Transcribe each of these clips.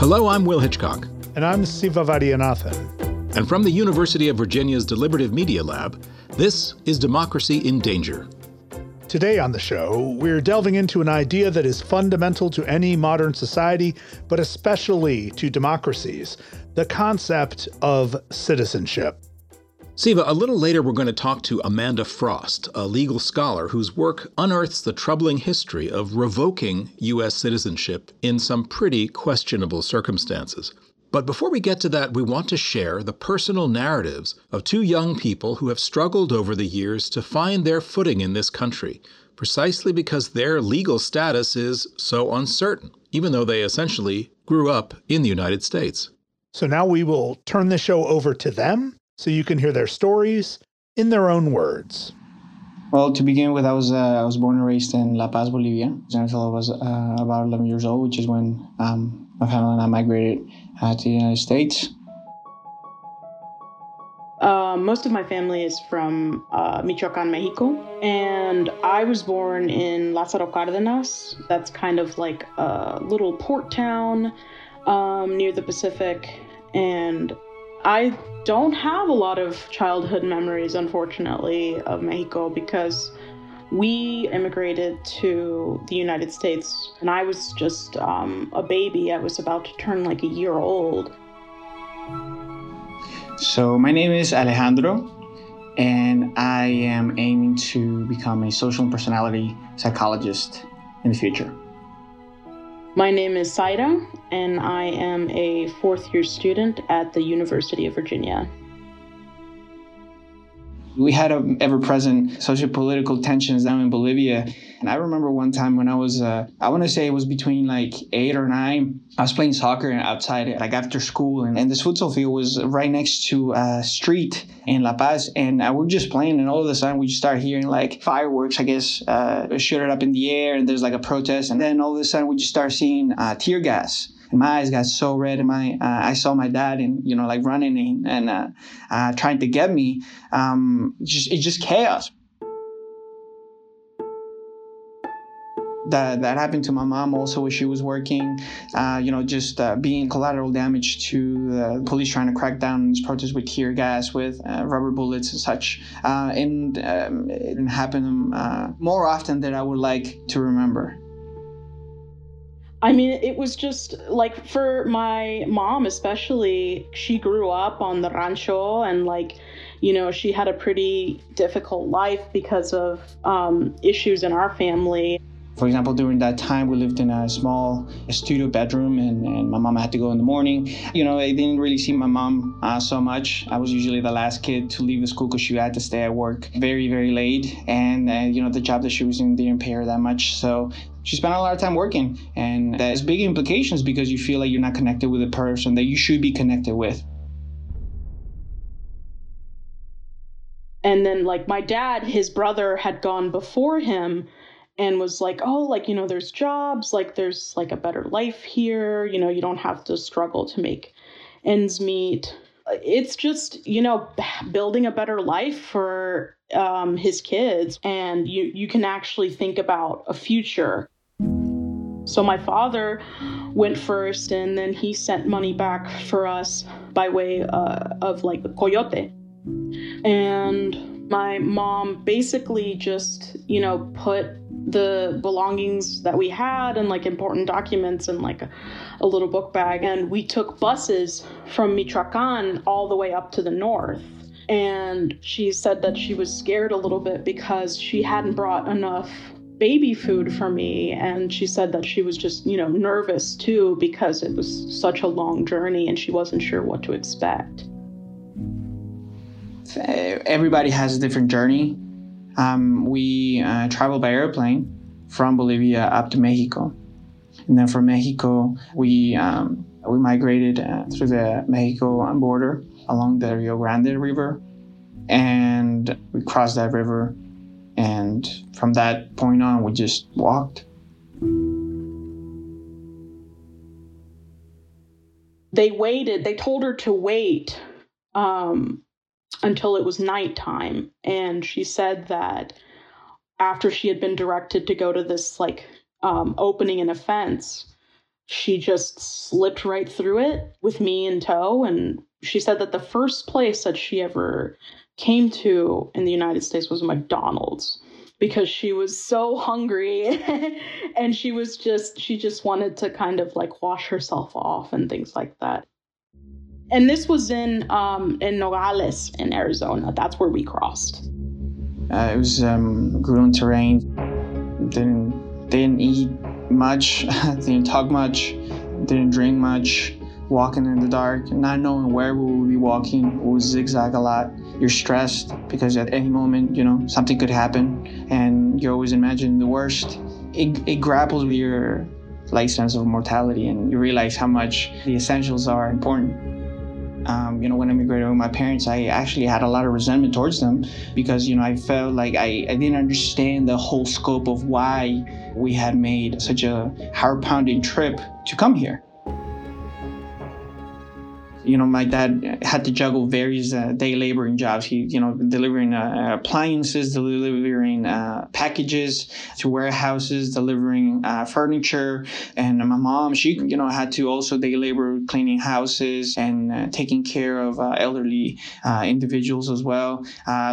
Hello, I'm Will Hitchcock. And I'm Siva Vaidhyanathan. And from the University of Virginia's Deliberative Media Lab, this is Democracy in Danger. Today on the show, we're delving into an idea that is fundamental to any modern society, but especially to democracies the concept of citizenship. Siva, a little later we're going to talk to Amanda Frost, a legal scholar whose work unearths the troubling history of revoking U.S. citizenship in some pretty questionable circumstances. But before we get to that, we want to share the personal narratives of two young people who have struggled over the years to find their footing in this country, precisely because their legal status is so uncertain, even though they essentially grew up in the United States. So now we will turn the show over to them so you can hear their stories in their own words. Well, to begin with, I was uh, I was born and raised in La Paz, Bolivia, until I was uh, about 11 years old, which is when um, my family and I migrated uh, to the United States. Uh, most of my family is from uh, Michoacan, Mexico, and I was born in Lázaro Cárdenas. That's kind of like a little port town um, near the Pacific, and I don't have a lot of childhood memories, unfortunately, of Mexico because we immigrated to the United States and I was just um, a baby. I was about to turn like a year old. So, my name is Alejandro, and I am aiming to become a social and personality psychologist in the future. My name is Saida, and I am a fourth year student at the University of Virginia. We had ever-present socio-political tensions down in Bolivia, and I remember one time when I was, uh, I want to say it was between like eight or nine. I was playing soccer outside, like after school, and, and this futsal field was right next to a street in La Paz, and uh, we are just playing, and all of a sudden we just start hearing like fireworks, I guess, uh, shoot it up in the air, and there's like a protest, and then all of a sudden we just start seeing uh, tear gas and my eyes got so red and my uh, I saw my dad and you know like running and, uh, uh, trying to get me um, just it's just chaos. That that happened to my mom also when she was working uh, you know just uh, being collateral damage to the police trying to crack down on this protest with tear gas with uh, rubber bullets and such. Uh, and um, it happened uh, more often than i would like to remember I mean, it was just like for my mom, especially, she grew up on the rancho and, like, you know, she had a pretty difficult life because of um, issues in our family. For example, during that time, we lived in a small studio bedroom, and, and my mom had to go in the morning. You know, I didn't really see my mom uh, so much. I was usually the last kid to leave the school because she had to stay at work very, very late. And, uh, you know, the job that she was in didn't pay her that much. So she spent a lot of time working. And that has big implications because you feel like you're not connected with a person that you should be connected with. And then, like, my dad, his brother had gone before him and was like, oh, like, you know, there's jobs, like, there's like a better life here, you know, you don't have to struggle to make ends meet. It's just, you know, building a better life for um, his kids, and you, you can actually think about a future. So my father went first, and then he sent money back for us by way uh, of like the coyote. And my mom basically just, you know, put the belongings that we had and like important documents and like a, little book bag. And we took buses from Michoacan all the way up to the north. And she said that she was scared a little bit because she hadn't brought enough baby food for me. And she said that she was just, you know, nervous too because it was such a long journey and she wasn't sure what to expect. Everybody has a different journey um, we uh, traveled by airplane from Bolivia up to Mexico. And then from Mexico, we, um, we migrated uh, through the Mexico border along the Rio Grande River. And we crossed that river. And from that point on, we just walked. They waited, they told her to wait um, until it was nighttime. And she said that after she had been directed to go to this like um, opening in a fence, she just slipped right through it with me in tow. And she said that the first place that she ever came to in the United States was McDonald's because she was so hungry and she was just she just wanted to kind of like wash herself off and things like that and this was in um, in Nogales in Arizona. That's where we crossed. Uh, it was um, grueling terrain. Didn't didn't eat much. didn't talk much. Didn't drink much. Walking in the dark, not knowing where we would be walking. We zigzag a lot. You're stressed because at any moment, you know, something could happen, and you're always imagine the worst. It, it grapples with your light sense of mortality, and you realize how much the essentials are important um, you know, when I immigrated with my parents, I actually had a lot of resentment towards them because, you know, I felt like I, I didn't understand the whole scope of why we had made such a heart pounding trip to come here you know, my dad had to juggle various uh, day laboring jobs. He, you know, delivering uh, appliances, delivering uh, packages to warehouses, delivering uh, furniture. And my mom, she, you know, had to also day labor cleaning houses and uh, taking care of uh, elderly individuals as well.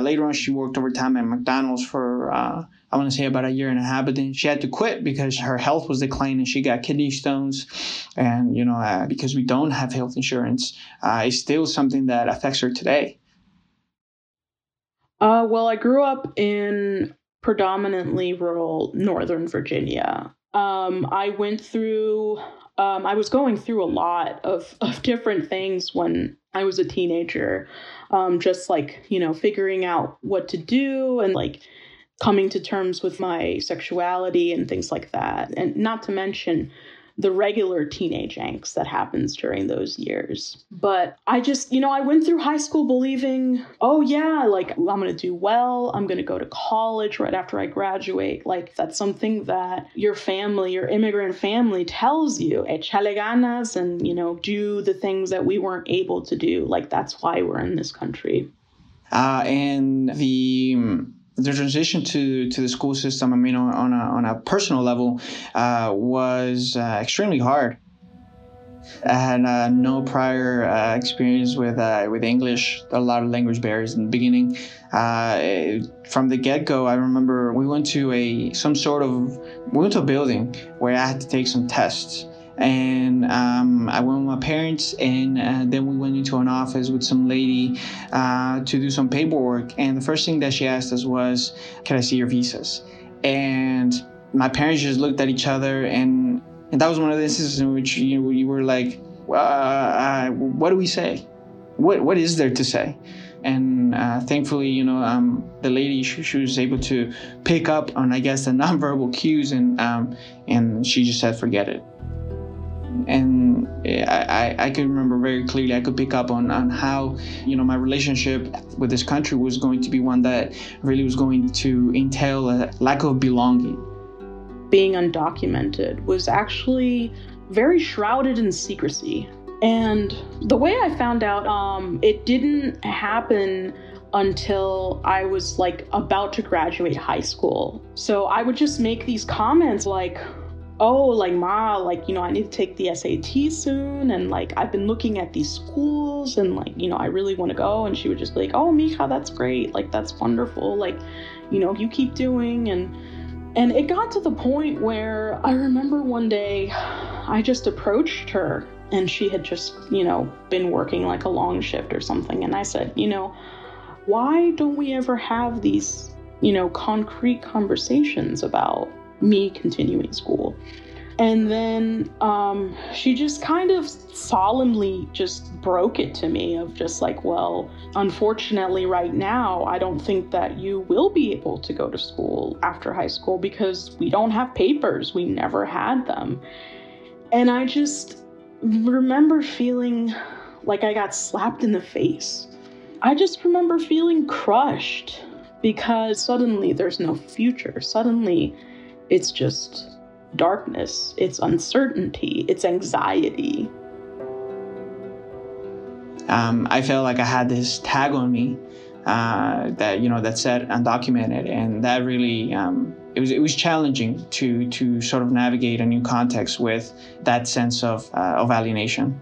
later on, she worked overtime at McDonald's for I want to say about a year and a half, but then she had to quit because her health was declining. She got kidney stones, and you know, uh, because we don't have health insurance, uh, it's still something that affects her today. Uh, well, I grew up in predominantly rural Northern Virginia. Um, I went through, um, I was going through a lot of, of different things when I was a teenager. Um, just like, you know, figuring out what to do and like coming to terms with my sexuality and things like that. And not to mention the regular teenage angst that happens during those years. But I just, you know, I went through high school believing, oh yeah, like I'm going to do well. I'm going to go to college right after I graduate. Like that's something that your family, your immigrant family tells you, echale ganas and, you know, do the things that we weren't able to do. Like that's why we're in this country. Uh, and the the transition to, to the school system, I mean, on, on, a, on a personal level, uh, was uh, extremely hard. I had uh, no prior uh, experience with uh, with English, a lot of language barriers in the beginning. Uh, from the get go, I remember we went to a some sort of we went to a building where I had to take some tests and um, I went with my parents, and uh, then we went into an office with some lady uh, to do some paperwork. And the first thing that she asked us was, "Can I see your visas?" And my parents just looked at each other, and and that was one of the instances in which you know, we were like, uh, uh, "What do we say? What what is there to say?" and uh, thankfully you know um, the lady she, she, was able to pick up on i guess the nonverbal cues and um, and she just said forget it and I, I, I could remember very clearly i could pick up on, on how you know my relationship with this country was going to be one that really was going to entail a lack of belonging being undocumented was actually very shrouded in secrecy and the way i found out um, it didn't happen until I was like about to graduate high school. So I would just make these comments like, oh, like, Ma, like, you know, I need to take the SAT soon. And like, I've been looking at these schools and like, you know, I really want to go. And she would just be like, oh, mija, that's great. Like, that's wonderful. Like, you know, you keep doing. And, and it got to the point where I remember one day I just approached her and she had just, you know, been working like a long shift or something. And I said, you know, why don't we ever have these, you know, concrete conversations about me continuing school. And then um, she just kind of solemnly just broke it to me of just like, well, unfortunately, right now, I don't think that you will be able to go to school after high school because we don't have papers. We never had them. And I just remember feeling like I got slapped in the face. I just remember feeling crushed because suddenly there's no future. Suddenly, it's just darkness, it's uncertainty, it's anxiety. Um, I felt like I had this tag on me uh, that you know that said undocumented, and that really um, it was it was challenging to to sort of navigate a new context with that sense of uh, of alienation.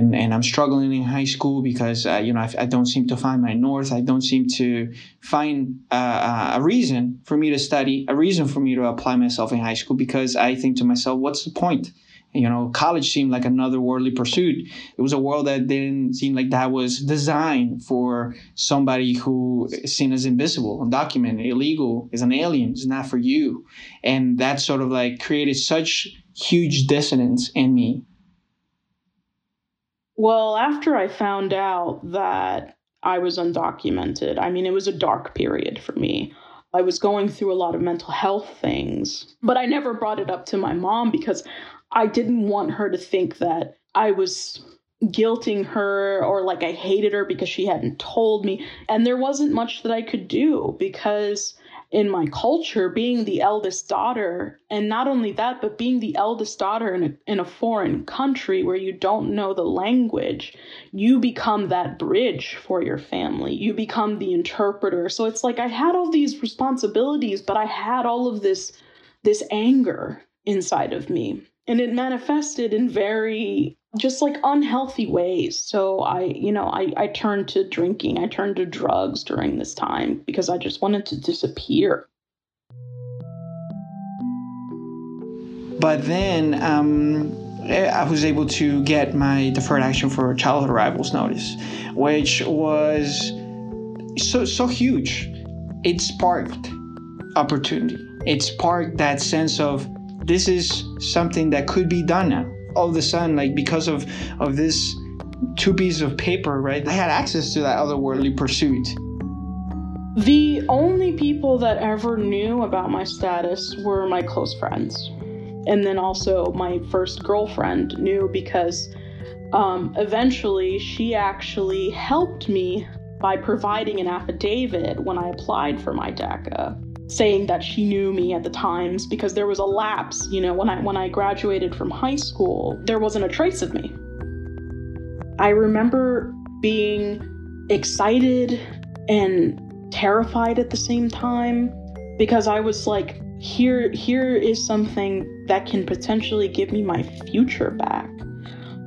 And, and I'm struggling in high school because uh, you know I, I, don't seem to find my north. I don't seem to find uh, uh, a reason for me to study, a reason for me to apply myself in high school. Because I think to myself, what's the point? you know college seemed like another worldly pursuit it was a world that didn't seem like that was designed for somebody who is seen as invisible undocumented illegal is an alien it's not for you and that sort of like created such huge dissonance in me well after i found out that i was undocumented i mean it was a dark period for me I was going through a lot of mental health things, but I never brought it up to my mom because I didn't want her to think that I was guilting her or like I hated her because she hadn't told me. And there wasn't much that I could do because in my culture, being the eldest daughter, and not only that, but being the eldest daughter in a, in a foreign country where you don't know the language, you become that bridge for your family. You become the interpreter. So it's like I had all these responsibilities, but I had all of this this anger inside of me and it manifested in very just like unhealthy ways so i you know i i turned to drinking i turned to drugs during this time because i just wanted to disappear but then um I was able to get my deferred action for childhood arrivals notice, which was so so huge. It sparked opportunity. It sparked that sense of this is something that could be done now. All of a sudden, like because of of this two pieces of paper, right? I had access to that otherworldly pursuit. The only people that ever knew about my status were my close friends. And then also my first girlfriend knew because um, eventually she actually helped me by providing an affidavit when I applied for my DACA saying that she knew me at the times because there was a lapse you know when i when i graduated from high school there wasn't a trace of me. I remember being excited and terrified at the same time because i was like here here is something that can potentially give me my future back.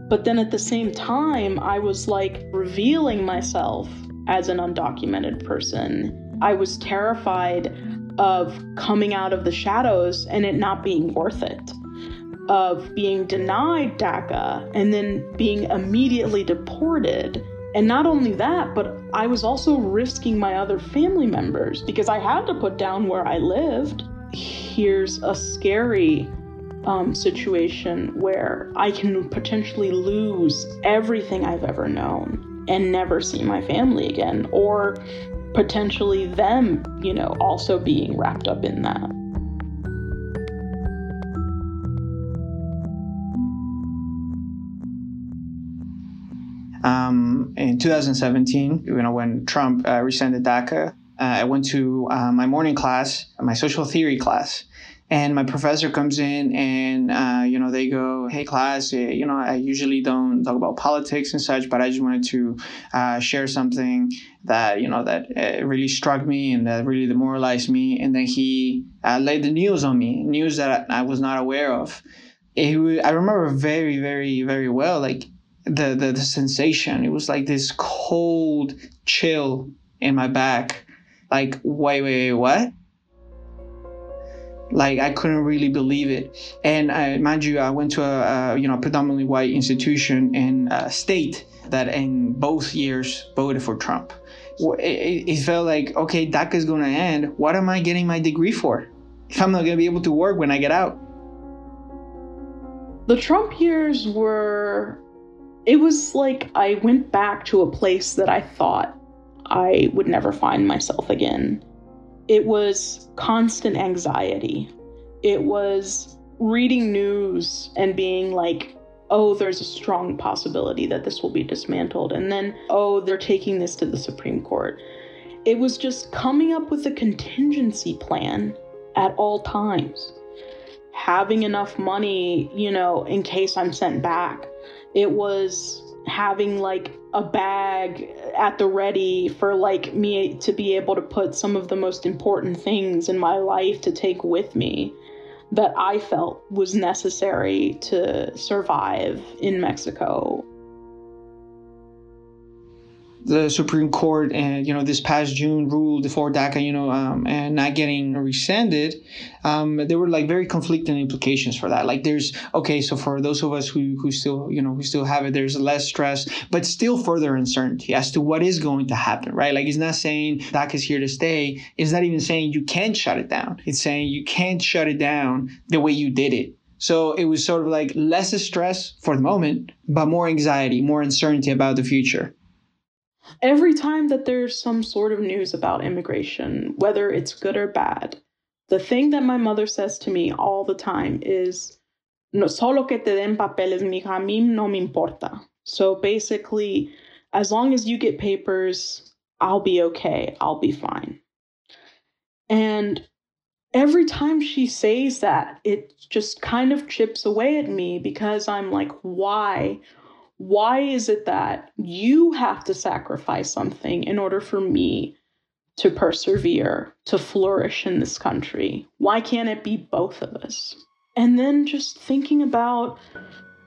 But then at the same time i was like revealing myself as an undocumented person. I was terrified of coming out of the shadows and it not being worth it, of being denied DACA and then being immediately deported. And not only that, but I was also risking my other family members because I had to put down where I lived. Here's a scary um, situation where I can potentially lose everything I've ever known and never see my family again, or potentially them, you know, also being wrapped up in that. Um, in 2017, you know, when Trump uh, rescinded DACA, uh, I went to uh, my morning class, my social theory class, and my professor comes in and uh, you know they go hey class eh, you know i usually don't talk about politics and such but i just wanted to uh, share something that you know that uh, really struck me and that really demoralized me. And then he uh, laid the news on me news that i was not aware of. It, i remember very very very well like the, the the sensation. It was like this cold chill in my back. Like wait wait, wait what like I couldn't really believe it. And uh, mind you, I went to a, a you know predominantly white institution in a state that in both years voted for Trump. It, it felt like okay, DACA is going to end. What am I getting my degree for? If I'm not going to be able to work when I get out. The Trump years were. It was like I went back to a place that I thought I would never find myself again it was constant anxiety. It was reading news and being like, oh, there's a strong possibility that this will be dismantled. And then, oh, they're taking this to the Supreme Court. It was just coming up with a contingency plan at all times. Having enough money, you know, in case I'm sent back. It was having like a bag at the ready for like me to be able to put some of the most important things in my life to take with me that I felt was necessary to survive in Mexico the Supreme Court and you know this past June ruled for DACA, you know, um, and not getting rescinded, um, there were like very conflicting implications for that. Like there's okay, so for those of us who who still you know who still have it, there's less stress, but still further uncertainty as to what is going to happen, right? Like it's not saying DACA is here to stay. It's not even saying you can't shut it down. It's saying you can't shut it down the way you did it. So it was sort of like less stress for the moment, but more anxiety, more uncertainty about the future every time that there's some sort of news about immigration, whether it's good or bad, the thing that my mother says to me all the time is, no solo que te den papeles, mija, a mí no me importa. So basically, as long as you get papers, I'll be okay. I'll be fine. And every time she says that, it just kind of chips away at me because I'm like, why? Why is it that you have to sacrifice something in order for me to persevere, to flourish in this country? Why can't it be both of us? And then just thinking about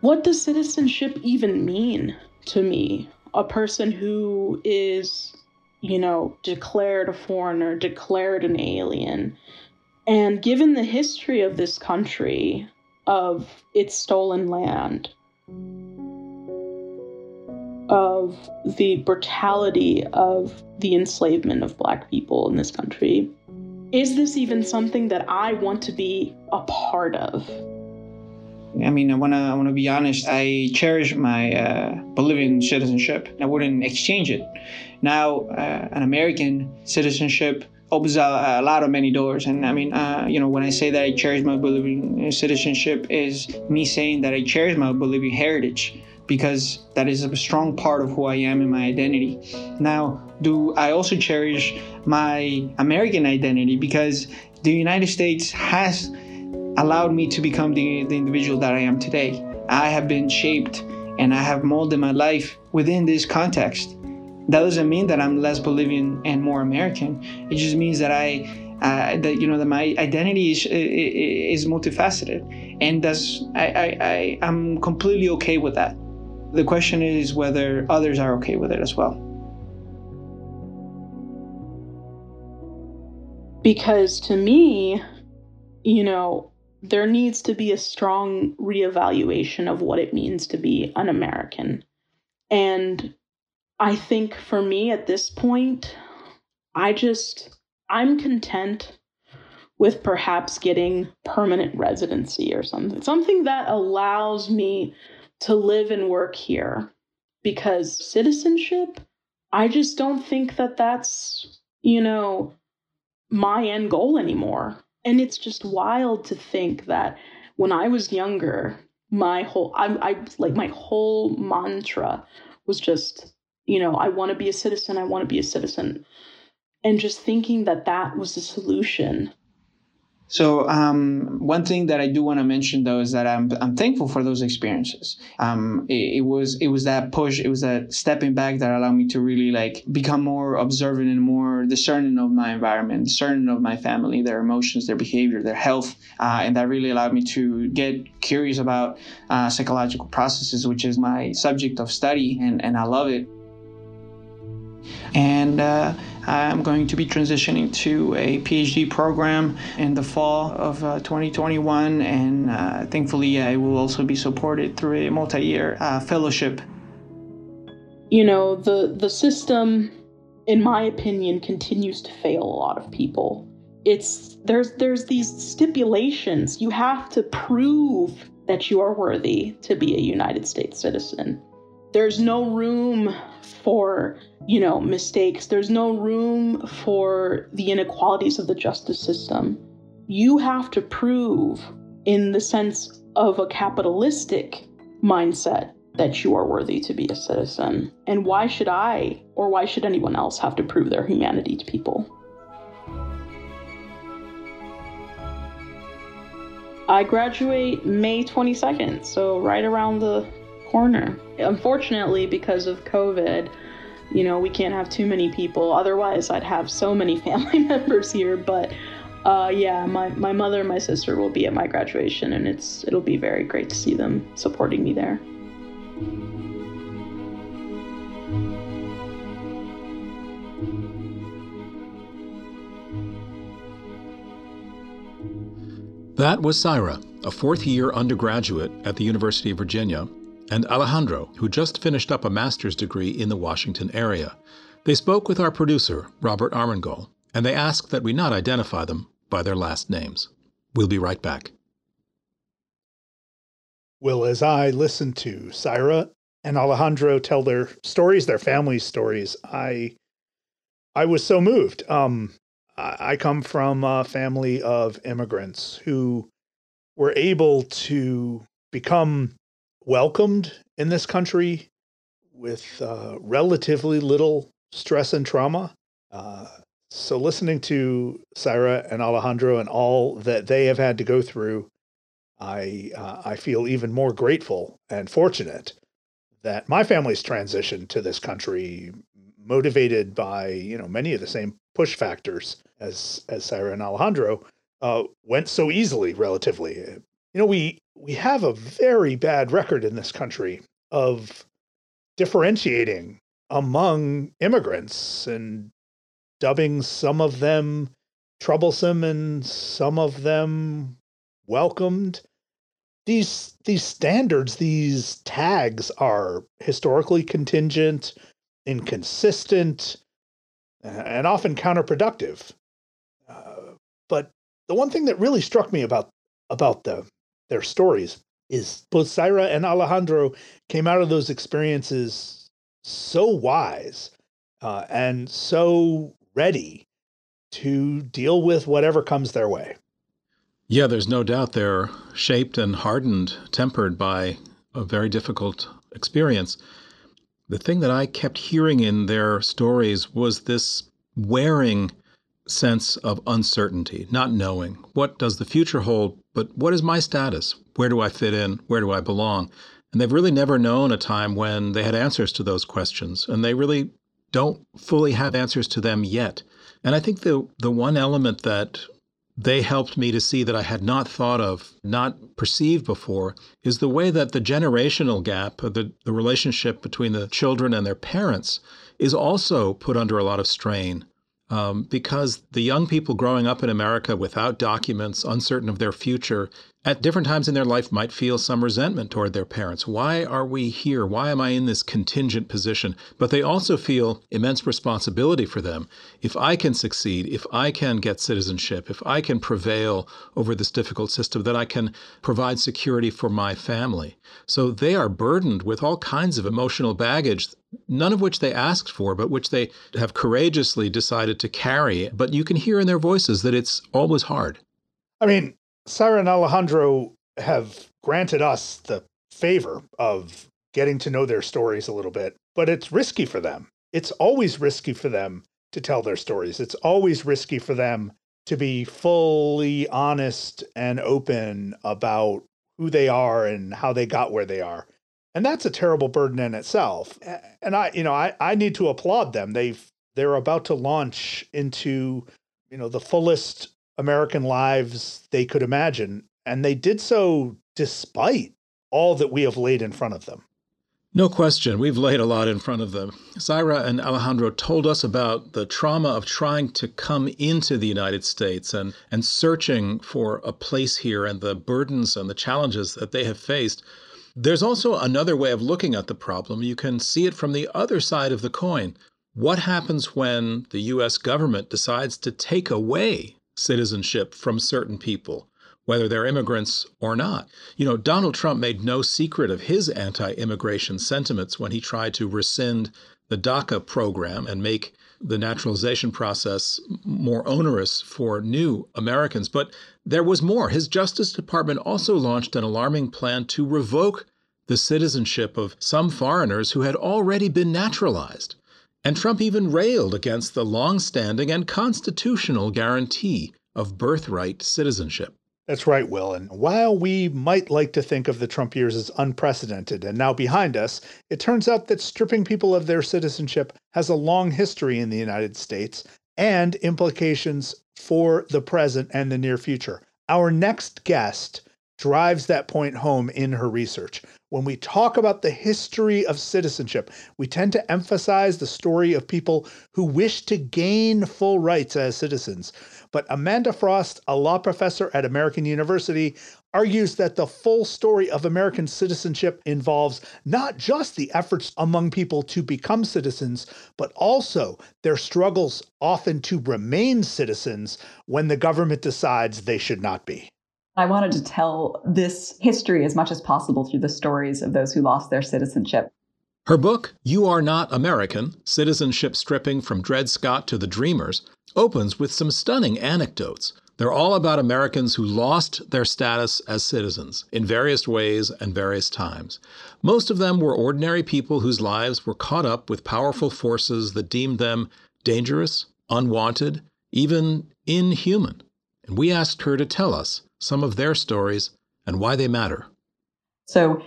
what does citizenship even mean to me? A person who is, you know, declared a foreigner, declared an alien. And given the history of this country, of its stolen land, of the brutality of the enslavement of black people in this country. Is this even something that I want to be a part of? I mean, I wanna, I wanna be honest. I cherish my uh, Bolivian citizenship. I wouldn't exchange it. Now, uh, an American citizenship opens a, a, lot of many doors. And I mean, uh, you know, when I say that I cherish my Bolivian citizenship, is me saying that I cherish my Bolivian heritage because that is a strong part of who I am and my identity. Now, do I also cherish my American identity because the United States has allowed me to become the, the individual that I am today. I have been shaped and I have molded my life within this context. That doesn't mean that I'm less Bolivian and more American. It just means that I uh, that you know that my identity is is multifaceted, and that's I, I, I I'm completely okay with that. The question is whether others are okay with it as well. Because to me, you know, there needs to be a strong reevaluation of what it means to be an American. And I think for me at this point, I just, I'm content with perhaps getting permanent residency or something, something that allows me to live and work here because citizenship, I just don't think that that's, you know, my end goal anymore. And it's just wild to think that when I was younger, my whole, I, I like my whole mantra was just, you know, I want to be a citizen, I want to be a citizen. And just thinking that that was the solution so um, one thing that I do want to mention though is that I'm I'm thankful for those experiences. Um, it, it, was it was that push, it was that stepping back that allowed me to really like become more observant and more discerning of my environment, discerning of my family, their emotions, their behavior, their health, uh, and that really allowed me to get curious about uh, psychological processes, which is my subject of study, and and I love it. And uh, I'm going to be transitioning to a PhD program in the fall of uh, 2021, and uh, thankfully, I will also be supported through a multi year uh, fellowship. You know, the, the system, in my opinion, continues to fail a lot of people. It's there's there's these stipulations. You have to prove that you are worthy to be a United States citizen. There's no room for, you know, mistakes. There's no room for the inequalities of the justice system. You have to prove, in the sense of a capitalistic mindset, that you are worthy to be a citizen. And why should I, or why should anyone else, have to prove their humanity to people? I graduate May 22nd, so right around the corner. Unfortunately, because of COVID, you know, we can't have too many people. Otherwise, I'd have so many family members here. But uh, yeah, my, my mother and my sister will be at my graduation, and it's it'll be very great to see them supporting me there. That was Saira, a fourth year undergraduate at the University of Virginia, and Alejandro, who just finished up a master's degree in the Washington area. They spoke with our producer, Robert Armengol, and they asked that we not identify them by their last names. We'll be right back. Well, as I listened to Saira and Alejandro tell their stories, their family stories, I I was so moved. Um, I come from a family of immigrants who were able to become welcomed in this country with uh, relatively little stress and trauma. Uh, so, listening to Sarah and Alejandro and all that they have had to go through, I uh, I feel even more grateful and fortunate that my family's transition to this country, motivated by you know many of the same push factors as as Saira and Alejandro uh, went so easily, relatively. You know, we we have a very bad record in this country of differentiating among immigrants and dubbing some of them troublesome and some of them welcomed. These these standards, these tags are historically contingent, inconsistent, and often counterproductive. Uh, but the one thing that really struck me about about the their stories is both Saira and Alejandro came out of those experiences so wise uh, and so ready to deal with whatever comes their way. Yeah, there's no doubt they're shaped and hardened, tempered by a very difficult experience. The thing that I kept hearing in their stories was this wearing sense of uncertainty, not knowing what does the future hold, but what is my status? Where do I fit in? Where do I belong? And they've really never known a time when they had answers to those questions, and they really don't fully have answers to them yet. And I think the the one element that they helped me to see that I had not thought of, not perceived before, is the way that the generational gap, the, the relationship between the children and their parents, is also put under a lot of strain. Um, because the young people growing up in America without documents, uncertain of their future, at different times in their life might feel some resentment toward their parents. Why are we here? Why am I in this contingent position? But they also feel immense responsibility for them. If I can succeed, if I can get citizenship, if I can prevail over this difficult system, then I can provide security for my family. So they are burdened with all kinds of emotional baggage, none of which they asked for, but which they have courageously decided to carry. But you can hear in their voices that it's always hard. I mean, Saira and Alejandro have granted us the favor of getting to know their stories a little bit, but it's risky for them. It's always risky for them to tell their stories. It's always risky for them to be fully honest and open about who they are and how they got where they are. And that's a terrible burden in itself. And I, you know, I, I need to applaud them. They've they're about to launch into, you know, the fullest American lives they could imagine. And they did so despite all that we have laid in front of them. No question. We've laid a lot in front of them. Saira and Alejandro told us about the trauma of trying to come into the United States and, and searching for a place here and the burdens and the challenges that they have faced. There's also another way of looking at the problem. You can see it from the other side of the coin. What happens when the U.S. government decides to take away citizenship from certain people, whether they're immigrants or not. You know, Donald Trump made no secret of his anti immigration sentiments when he tried to rescind the DACA program and make the naturalization process more onerous for new Americans. But there was more. His Justice Department also launched an alarming plan to revoke the citizenship of some foreigners who had already been naturalized. And Trump even railed against the long standing and constitutional guarantee of birthright citizenship. That's right, Will. And while we might like to think of the Trump years as unprecedented and now behind us, it turns out that stripping people of their citizenship has a long history in the United States and implications for the present and the near future. Our next guest drives that point home in her research. When we talk about the history of citizenship, we tend to emphasize the story of people who wish to gain full rights as citizens. But Amanda Frost, a law professor at American University, argues that the full story of American citizenship involves not just the efforts among people to become citizens, but also their struggles often to remain citizens when the government decides they should not be. I wanted to tell this history as much as possible through the stories of those who lost their citizenship. Her book, You Are Not American Citizenship Stripping from Dred Scott to the Dreamers, opens with some stunning anecdotes. They're all about Americans who lost their status as citizens in various ways and various times. Most of them were ordinary people whose lives were caught up with powerful forces that deemed them dangerous, unwanted, even inhuman. And we asked her to tell us some of their stories, and why they matter. So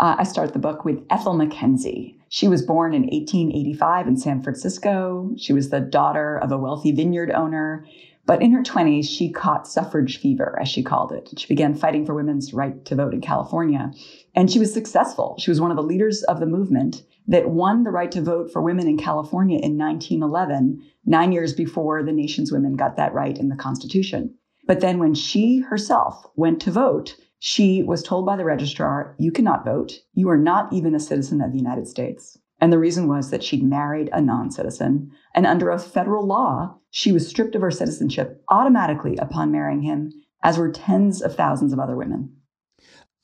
uh, I start the book with Ethel McKenzie. She was born in 1885 in San Francisco. She was the daughter of a wealthy vineyard owner. But in her 20s, she caught suffrage fever, as she called it. She began fighting for women's right to vote in California. And she was successful. She was one of the leaders of the movement that won the right to vote for women in California in 1911, nine years before the nation's women got that right in the Constitution. But then when she herself went to vote, she was told by the registrar, You cannot vote. You are not even a citizen of the United States. And the reason was that she'd married a non citizen. And under a federal law, she was stripped of her citizenship automatically upon marrying him, as were tens of thousands of other women.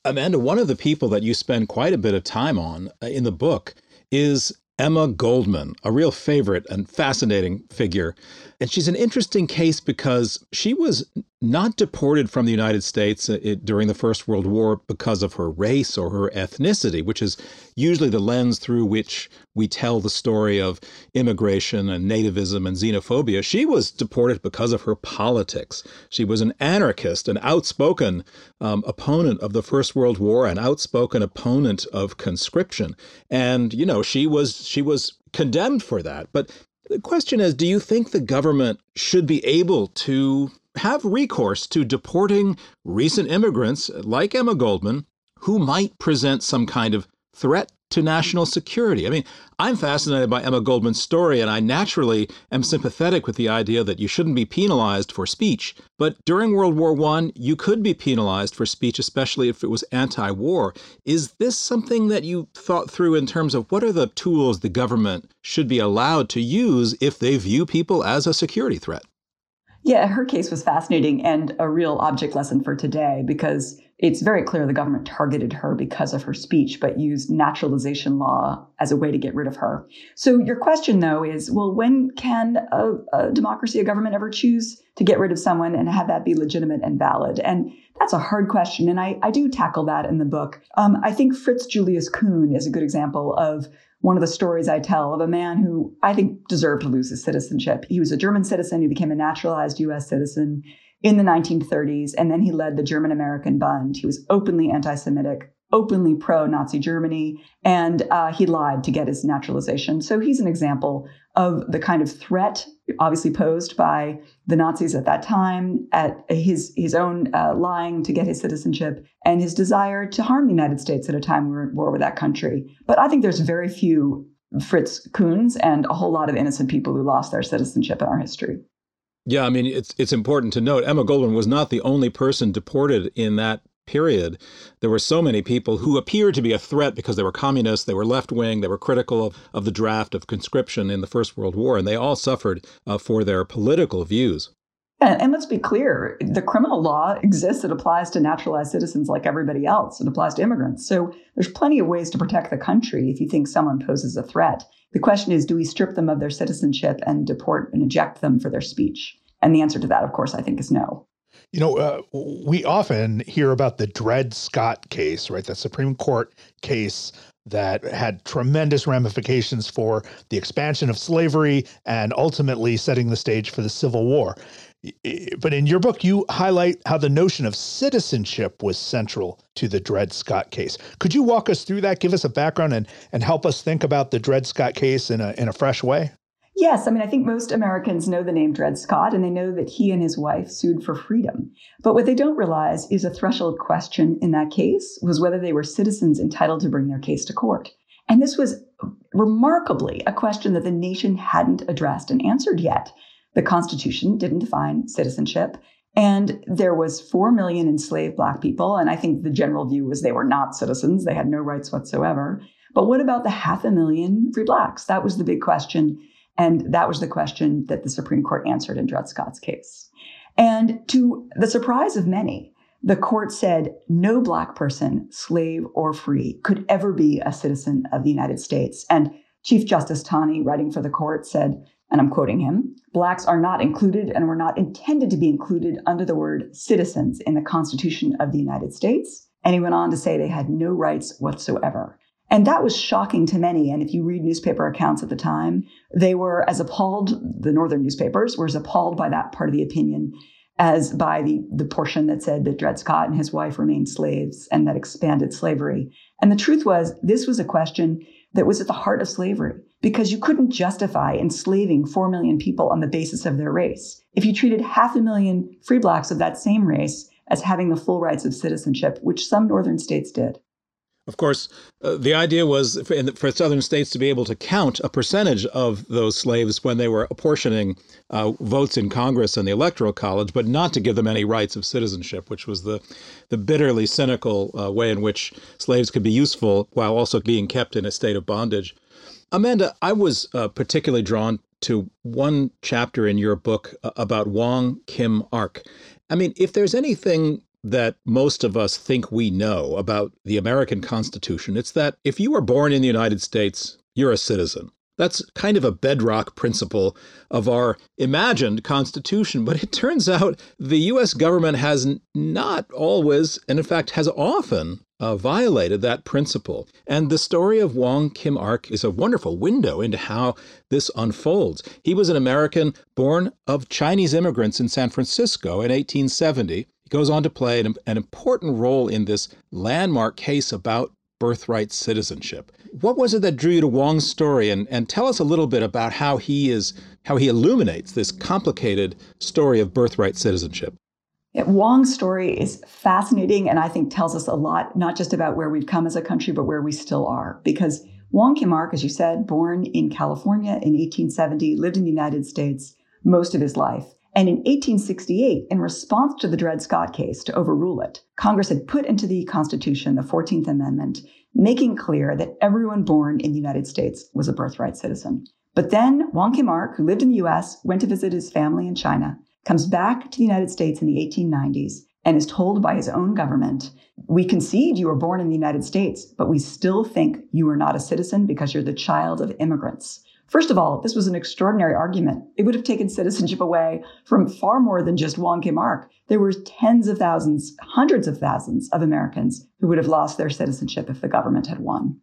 Amanda, one of the people that you spend quite a bit of time on uh, in the book is Emma Goldman, a real favorite and fascinating figure. And she's an interesting case because she was not deported from the United States uh, during the First World War because of her race or her ethnicity, which is usually the lens through which we tell the story of immigration and nativism and xenophobia. She was deported because of her politics. She was an anarchist, an outspoken um, opponent of the First World War, an outspoken opponent of conscription. And, you know, she was she was condemned for that. But the question is do you think the government should be able to have recourse to deporting recent immigrants like Emma Goldman who might present some kind of threat to national security. I mean, I'm fascinated by Emma Goldman's story, and I naturally am sympathetic with the idea that you shouldn't be penalized for speech. But during World War I, you could be penalized for speech, especially if it was anti war. Is this something that you thought through in terms of what are the tools the government should be allowed to use if they view people as a security threat? Yeah, her case was fascinating and a real object lesson for today because it's very clear the government targeted her because of her speech, but used naturalization law as a way to get rid of her. So, your question, though, is well, when can a, a, democracy, a government ever choose to get rid of someone and have that be legitimate and valid? And that's a hard question. And I, I do tackle that in the book. Um, I think Fritz Julius Kuhn is a good example of one of the stories I tell of a man who I think deserved to lose his citizenship. He was a German citizen, he became a naturalized US citizen in the 1930s, and then he led the German American Bund. He was openly anti Semitic, openly pro Nazi Germany, and uh, he lied to get his naturalization. So he's an example of the kind of threat, obviously posed by the Nazis at that time, at his his own uh, lying to get his citizenship, and his desire to harm the United States at a time we were at war with that country. But I think there's very few Fritz Kuhns and a whole lot of innocent people who lost their citizenship in our history. Yeah, I mean, it's it's important to note Emma Goldman was not the only person deported in that period. There were so many people who appeared to be a threat because they were communists, they were left wing, they were critical of, of the draft of conscription in the First World War, and they all suffered uh, for their political views. And, and, let's be clear the criminal law exists. It applies to naturalized citizens like everybody else. It applies to immigrants. So there's plenty of ways to protect the country if you think someone poses a threat. The question is do we strip them of their citizenship and deport and eject them for their speech? And the answer to that, of course, I think is no. You know, uh, we often hear about the Dred Scott case, right? The Supreme Court case that had tremendous ramifications for the expansion of slavery and ultimately setting the stage for the Civil War. But in your book, you highlight how the notion of citizenship was central to the Dred Scott case. Could you walk us through that, give us a background, and, and help us think about the Dred Scott case in a, in a fresh way? Yes, I mean, I think most Americans know the name Dred Scott and they know that he and his wife sued for freedom. But what they don't realize is a threshold question in that case was whether they were citizens entitled to bring their case to court. And this was remarkably a question that the nation hadn't addressed and answered yet. The Constitution didn't define citizenship. And there was 4 million enslaved black people. And I think the general view was they were not citizens. They had no rights whatsoever. But what about the half a million free blacks? That was the big question and that was the question that the Supreme Court answered in Dred Scott's case. And to the surprise of many, the court said no Black person, slave or free, could ever be a citizen of the United States. And Chief Justice Taney, writing for the court, said, and I'm quoting him Blacks are not included and were not intended to be included under the word citizens in the Constitution of the United States. And he went on to say they had no rights whatsoever. And that was shocking to many. And if you read newspaper accounts at the time, they were as appalled, the northern newspapers were as appalled by that part of the opinion as by the, the portion that said that Dred Scott and his wife remained slaves and that expanded slavery. And the truth was, this was a question that was at the heart of slavery because you couldn't justify enslaving 4 million people on the basis of their race. If you treated half a million free blacks of that same race as having the full rights of citizenship, which some northern states did. Of course, uh, the idea was for, the, for, southern states to be able to count a percentage of those slaves when they were apportioning uh, votes in Congress and the Electoral College, but not to give them any rights of citizenship, which was the, the bitterly cynical uh, way in which slaves could be useful while also being kept in a state of bondage. Amanda, I was uh, particularly drawn to one chapter in your book uh, about Wong Kim Ark. I mean, if there's anything that most of us think we know about the American Constitution. It's that if you were born in the United States, you're a citizen. That's kind of a bedrock principle of our imagined Constitution. But it turns out the US government has not always, and in fact has often, uh, violated that principle. And the story of Wong Kim Ark is a wonderful window into how this unfolds. He was an American born of Chinese immigrants in San Francisco in 1870 He goes on to play an, an important role in this landmark case about birthright citizenship. What was it that drew you to Wong's story? And, and tell us a little bit about how he is how he illuminates this complicated story of birthright citizenship. Wong's story is fascinating and I think tells us a lot, not just about where we've come as a country, but where we still are. Because Wong Kim Ark, as you said, born in California in 1870, lived in the United States most of his life. And in 1868, in response to the Dred Scott case to overrule it, Congress had put into the Constitution the 14th Amendment, making clear that everyone born in the United States was a birthright citizen. But then Wong Kim Ark, who lived in the US, went to visit his family in China, comes back to the United States in the 1890s, and is told by his own government, We concede you were born in the United States, but we still think you are not a citizen because you're the child of immigrants. First of all, this was an extraordinary argument. It would have taken citizenship away from far more than just Wong Kim Ark. There were tens of thousands, hundreds of thousands of Americans who would have lost their citizenship if the government had won.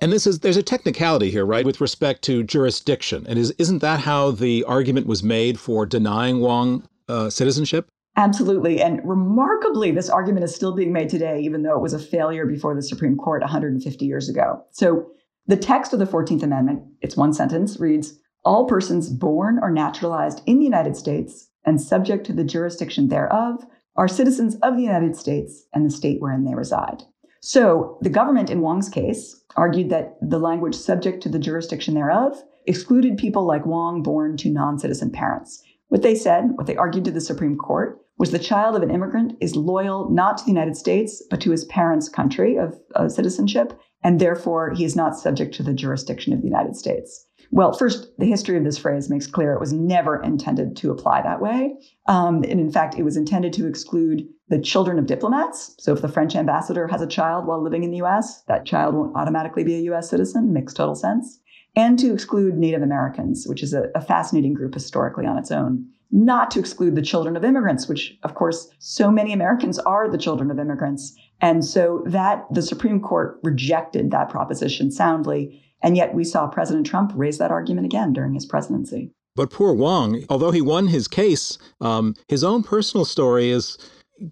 And this is there's a technicality here, right, with respect to jurisdiction. And is isn't that how the argument was made for denying Wong uh, citizenship? Absolutely. And remarkably, this argument is still being made today, even though it was a failure before the Supreme Court 150 years ago. So the text of the 14th Amendment, it's one sentence, reads All persons born or naturalized in the United States and subject to the jurisdiction thereof are citizens of the United States and the state wherein they reside. So the government in Wong's case argued that the language subject to the jurisdiction thereof excluded people like Wong born to non citizen parents. What they said, what they argued to the Supreme Court, was the child of an immigrant is loyal not to the United States, but to his parents' country of, of citizenship, and therefore he is not subject to the jurisdiction of the United States. Well, first, the history of this phrase makes clear it was never intended to apply that way. Um, and in fact, it was intended to exclude the children of diplomats. So if the French ambassador has a child while living in the US, that child won't automatically be a US citizen. Makes total sense. and to exclude Native Americans, which is a, a fascinating group historically on its own not to exclude the children of immigrants, which, of course, so many Americans are the children of immigrants. And so that the Supreme Court rejected that proposition soundly. And yet we saw President Trump raise that argument again during his presidency. But poor Wong, although he won his case, um, his own personal story is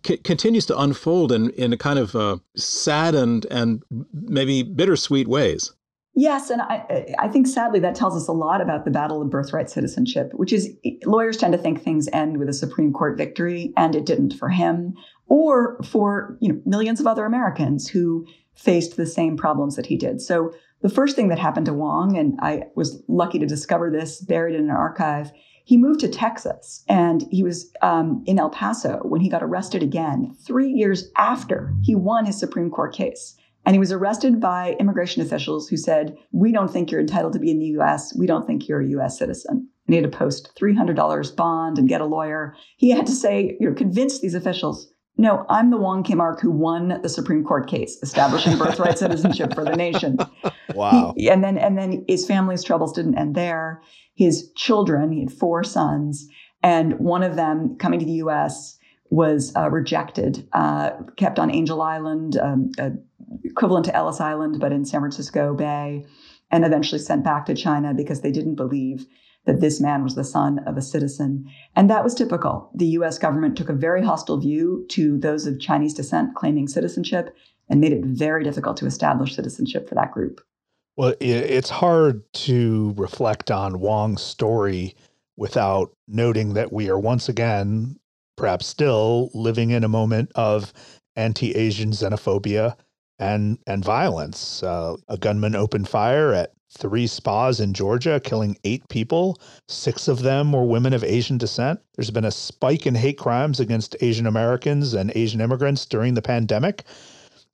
c- continues to unfold in, in a kind of uh, sad and, and maybe bittersweet ways. Yes, and I, I think sadly that tells us a lot about the battle of birthright citizenship, which is lawyers tend to think things end with a Supreme Court victory, and it didn't for him, or for you know millions of other Americans who faced the same problems that he did. So the first thing that happened to Wong, and I was lucky to discover this buried in an archive, he moved to Texas, and he was um, in El Paso when he got arrested again three years after he won his Supreme Court case. And he was arrested by immigration officials who said, We don't think you're entitled to be in the US. We don't think you're a US citizen. And he had to post $300 bond and get a lawyer. He had to say, you know, convince these officials, no, I'm the Wong Kim Ark who won the Supreme Court case establishing birthright citizenship for the nation. Wow. He, and then and then his family's troubles didn't end there. His children, he had four sons, and one of them coming to the US was uh, rejected, uh, kept on Angel Island, um, a equivalent to Ellis Island, but in San Francisco Bay, and eventually sent back to China because they didn't believe that this man was the son of a citizen. And that was typical. The US government took a very hostile view to those of Chinese descent claiming citizenship and made it very difficult to establish citizenship for that group. Well, it's hard to reflect on Wong's story without noting that we are once again, perhaps still, living in a moment of anti Asian xenophobia and and violence. Uh, a gunman opened fire at three spas in Georgia, killing eight people. Six of them were women of Asian descent. There's been a spike in hate crimes against Asian Americans and Asian immigrants during the pandemic.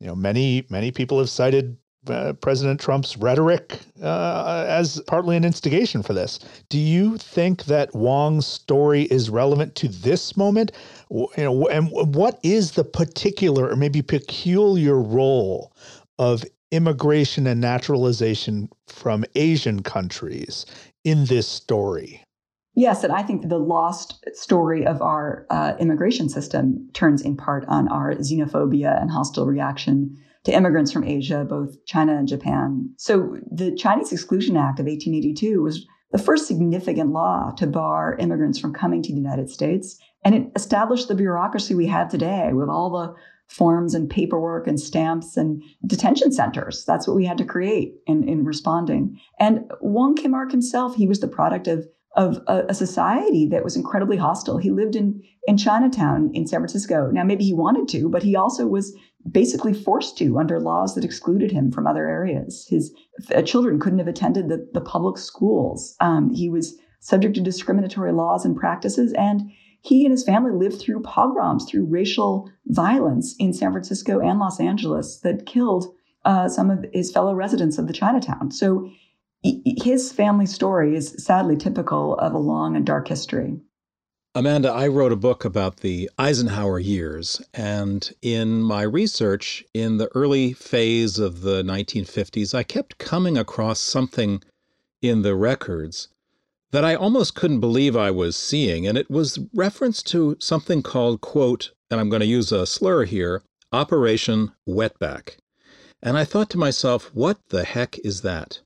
You know, many many people have cited uh, President Trump's rhetoric uh, as partly an instigation for this. Do you think that Wong's story is relevant to this moment? You know, and what is the particular or maybe peculiar role of immigration and naturalization from Asian countries in this story? Yes, and I think the lost story of our uh, immigration system turns in part on our xenophobia and hostile reaction to immigrants from Asia, both China and Japan. So the Chinese Exclusion Act of 1882 was the first significant law to bar immigrants from coming to the United States. And it established the bureaucracy we have today with all the forms and paperwork and stamps and detention centers. That's what we had to create in, in responding. And Wong Kim Ark himself, he was the product of of a, a, society that was incredibly hostile. He lived in in Chinatown in San Francisco. Now maybe he wanted to, but he also was basically forced to under laws that excluded him from other areas. His uh, children couldn't have attended the, the public schools. Um, he was subject to discriminatory laws and practices, and he and his family lived through pogroms, through racial violence in San Francisco and Los Angeles that killed uh, some of his fellow residents of the Chinatown. So his family story is sadly typical of a long and dark history. Amanda, I wrote a book about the Eisenhower years, and in my research in the early phase of the 1950s, I kept coming across something in the records that I almost couldn't believe I was seeing, and it was reference to something called, quote, and I'm going to use a slur here, Operation Wetback. And I thought to myself, what the heck is that?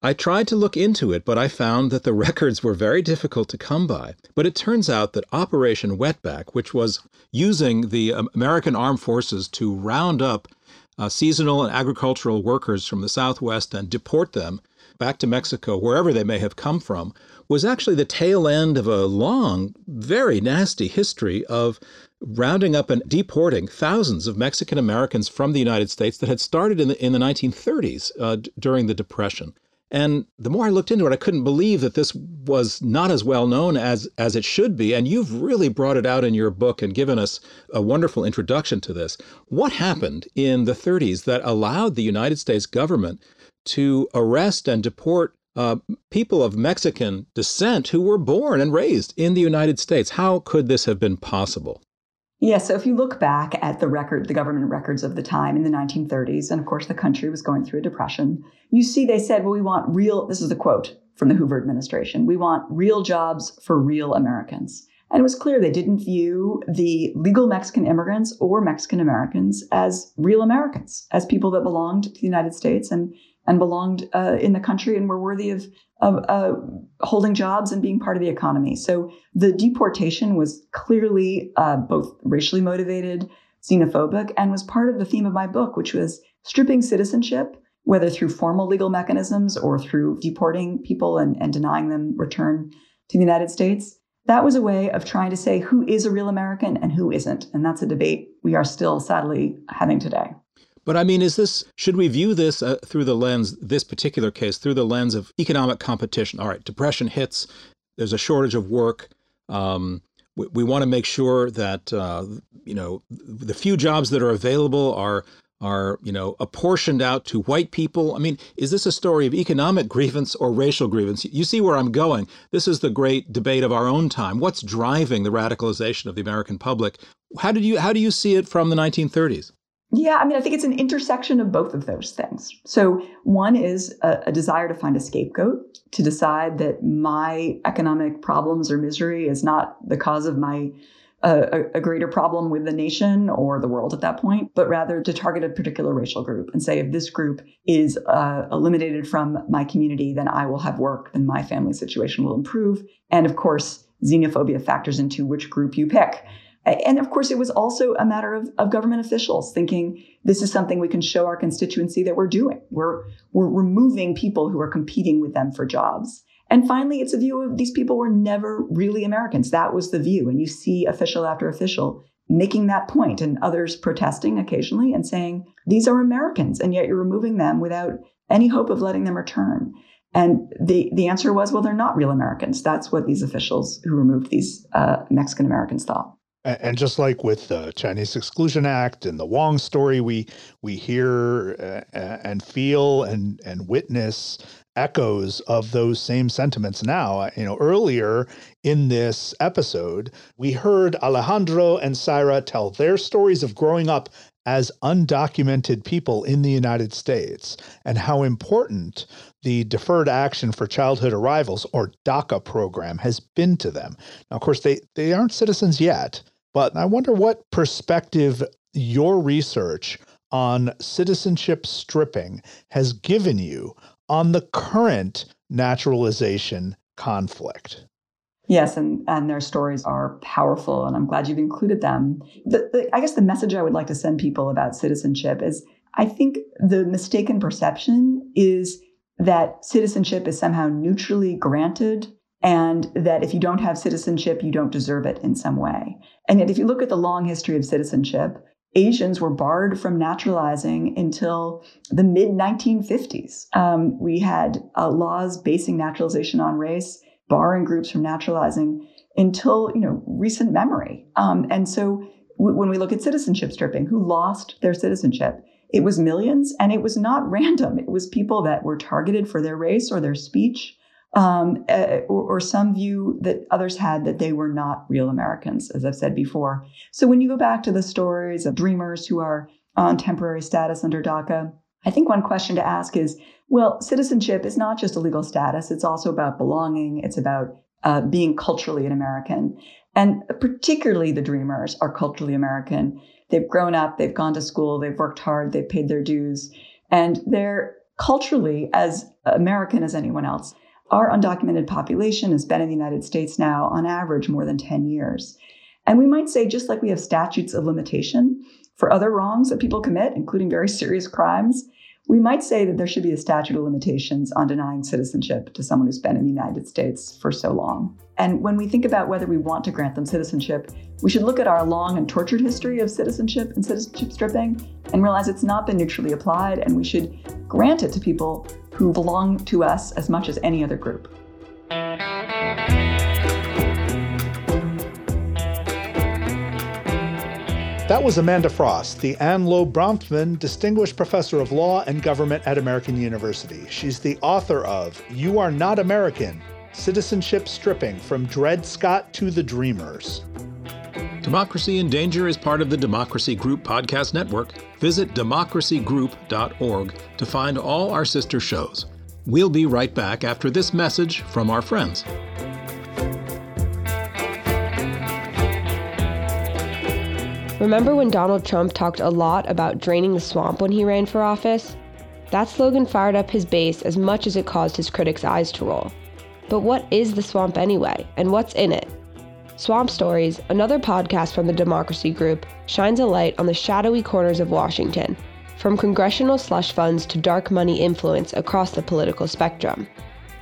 I tried to look into it, but I found that the records were very difficult to come by. But it turns out that Operation Wetback, which was using the American Armed Forces to round up uh, seasonal and agricultural workers from the Southwest and deport them back to Mexico, wherever they may have come from, was actually the tail end of a long, very nasty history of rounding up and deporting thousands of Mexican Americans from the United States that had started in the, in the 1930s uh, d- during the Depression. And the more I looked into it, I couldn't believe that this was not as well known as as it should be. And you've really brought it out in your book and given us a wonderful introduction to this. What happened in the 30s that allowed the United States government to arrest and deport uh, people of Mexican descent who were born and raised in the United States? How could this have been possible? Yeah, so if you look back at the record, the government records of the time in the 1930s, and of course the country was going through a depression, you see they said, well, we want real, this is a quote from the Hoover administration, we want real jobs for real Americans. And it was clear they didn't view the legal Mexican immigrants or Mexican Americans as real Americans, as people that belonged to the United States and and belonged uh, in the country and were worthy of, of uh, holding jobs and being part of the economy. So the deportation was clearly uh, both racially motivated, xenophobic, and was part of the theme of my book, which was stripping citizenship, whether through formal legal mechanisms or through deporting people and, and denying them return to the United States. That was a way of trying to say who is a real American and who isn't. And that's a debate we are still sadly having today. But I mean, is this, should we view this uh, through the lens, this particular case, through the lens of economic competition? All right, depression hits, there's a shortage of work. Um, we, we want to make sure that, uh, you know, the few jobs that are available are, are, you know, apportioned out to white people. I mean, is this a story of economic grievance or racial grievance? You see where I'm going. This is the great debate of our own time. What's driving the radicalization of the American public? How did you, how do you see it from the 1930s? Yeah, I mean, I think it's an intersection of both of those things. So, one is a, a, desire to find a scapegoat, to decide that my economic problems or misery is not the cause of my a, a, greater problem with the nation or the world at that point, but rather to target a particular racial group and say, if this group is uh, eliminated from my community, then I will have work, then my family situation will improve. And of course, xenophobia factors into which group you pick. And of course, it was also a matter of, of government officials thinking this is something we can show our constituency that we're doing. We're, we're removing people who are competing with them for jobs. And finally, it's a view of these people were never really Americans. That was the view. And you see official after official making that point and others protesting occasionally and saying, these are Americans, and yet you're removing them without any hope of letting them return. And the, the answer was, well, they're not real Americans. That's what these officials who removed these uh, Mexican Americans thought. And just like with the Chinese Exclusion Act and the Wong story, we we hear uh, and feel and and witness echoes of those same sentiments now. You know, earlier in this episode, we heard Alejandro and Saira tell their stories of growing up as undocumented people in the United States and how important the Deferred Action for Childhood Arrivals or DACA program has been to them. Now, of course, they, they aren't citizens yet, but I wonder what perspective your research on citizenship stripping has given you on the current naturalization conflict. Yes, and, and their stories are powerful, and I'm glad you've included them. The, the, I guess the message I would like to send people about citizenship is I think the mistaken perception is that citizenship is somehow neutrally granted and that if you don't have citizenship, you don't deserve it in some way. And yet, if you look at the long history of citizenship, Asians were barred from naturalizing until the mid 1950s. Um, we had uh, laws basing naturalization on race, barring groups from naturalizing until you know recent memory. Um, and so, w- when we look at citizenship stripping, who lost their citizenship? It was millions, and it was not random. It was people that were targeted for their race or their speech um, uh, or, or, some view that others had that they were not real Americans, as I've said before. So when you go back to the stories of dreamers who are on temporary status under DACA, I think one question to ask is well, citizenship is not just a legal status, it's also about belonging, it's about uh, being culturally an American. And particularly the dreamers are culturally American. They've grown up, they've gone to school, they've worked hard, they've paid their dues, and they're culturally as American as anyone else. Our undocumented population has been in the United States now, on average, more than 10 years. And we might say, just like we have statutes of limitation for other wrongs that people commit, including very serious crimes, we might say that there should be a statute of limitations on denying citizenship to someone who's been in the United States for so long. And when we think about whether we want to grant them citizenship, we should look at our long and tortured history of citizenship and citizenship stripping and realize it's not been neutrally applied, and we should grant it to people who belong to us as much as any other group. That was Amanda Frost, the Anne Loeb Bronfman Distinguished Professor of Law and Government at American University. She's the author of You Are Not American Citizenship Stripping from Dred Scott to the Dreamers. Democracy in Danger is part of the Democracy Group podcast network. Visit democracygroup.org to find all our sister shows. We'll be right back after this message from our friends. Remember when Donald Trump talked a lot about draining the swamp when he ran for office? That slogan fired up his base as much as it caused his critics' eyes to roll. But what is the swamp anyway, and what's in it? Swamp Stories, another podcast from the Democracy Group, shines a light on the shadowy corners of Washington, from congressional slush funds to dark money influence across the political spectrum.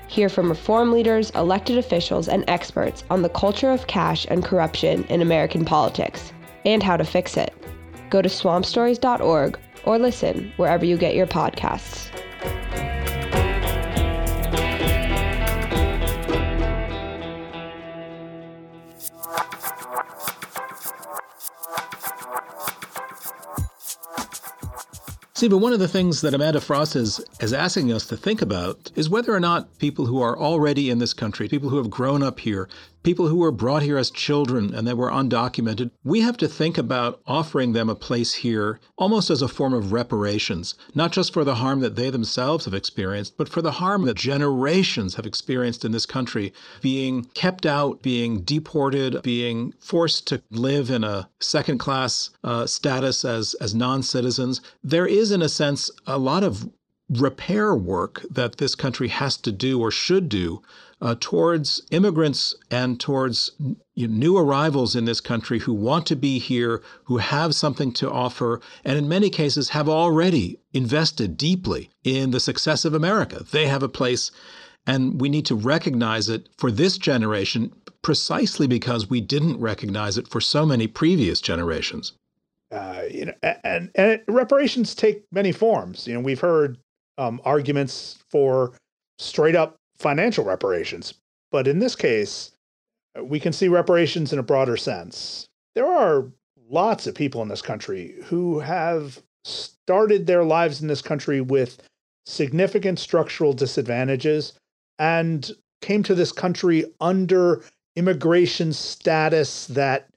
Hear from reform leaders, elected officials, and experts on the culture of cash and corruption in American politics and how to fix it. Go to swampstories.org or listen wherever you get your podcasts. See, but one of the things that Amanda Frost is, is asking us to think about is whether or not people who are already in this country, people who have grown up here, people who were brought here as children and they were undocumented, we have to think about offering them a place here almost as a form of reparations, not just for the harm that they themselves have experienced, but for the harm that generations have experienced in this country, being kept out, being deported, being forced to live in a second class uh, status as, as non citizens. There is, in a sense, a lot of repair work that this country has to do or should do uh, towards immigrants and towards you know, new arrivals in this country who want to be here, who have something to offer, and in many cases have already invested deeply in the success of America. They have a place, and we need to recognize it for this generation precisely because we didn't recognize it for so many previous generations. Uh, you know, and, and reparations take many forms. You know, we've heard um, arguments for straight up financial reparations. But in this case, uh, we can see reparations in a broader sense. There are lots of people in this country who have started their lives in this country with significant structural disadvantages and came to this country under immigration status that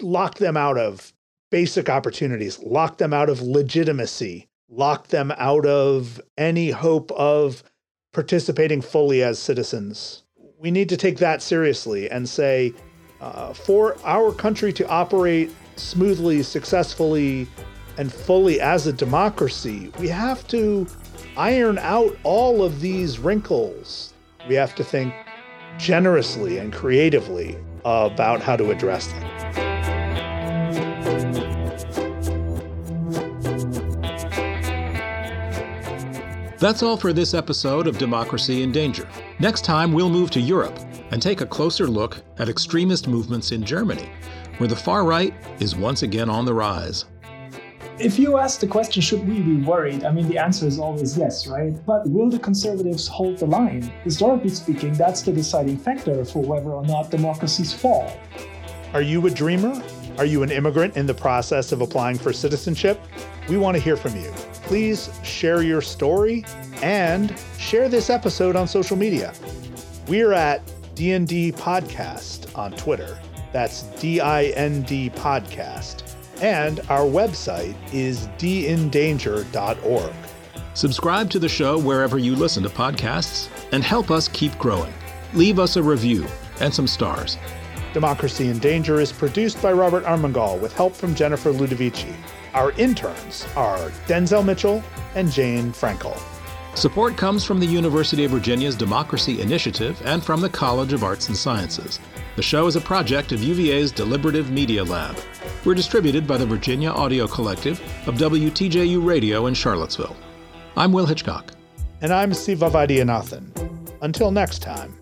locked them out of basic opportunities, locked them out of legitimacy, locked them out of any hope of participating fully as citizens. We need to take that seriously and say, uh, for our country to operate smoothly, successfully, and fully as a democracy, we have to iron out all of these wrinkles. We have to think generously and creatively about how to address them. That's all for this episode of Democracy in Danger. Next time, we'll move to Europe and take a closer look at extremist movements in Germany, where the far right is once again on the rise. If you ask the question, should we be worried? I mean, the answer is always yes, right? But will the conservatives hold the line? Historically speaking, that's the deciding factor for whether or not democracies fall. Are you a dreamer? Are you an immigrant in the process of applying for citizenship? We want to hear from you. Please share your story and share this episode on social media. We're at DND Podcast on Twitter. That's D I N D Podcast. And our website is dindanger.org. Subscribe to the show wherever you listen to podcasts and help us keep growing. Leave us a review and some stars. Democracy in Danger is produced by Robert Armengol with help from Jennifer Ludovici. Our interns are Denzel Mitchell and Jane Frankel. Support comes from the University of Virginia's Democracy Initiative and from the College of Arts and Sciences. The show is a project of UVA's Deliberative Media Lab. We're distributed by the Virginia Audio Collective of WTJU Radio in Charlottesville. I'm Will Hitchcock. And I'm Siva Vaidyanathan. Until next time.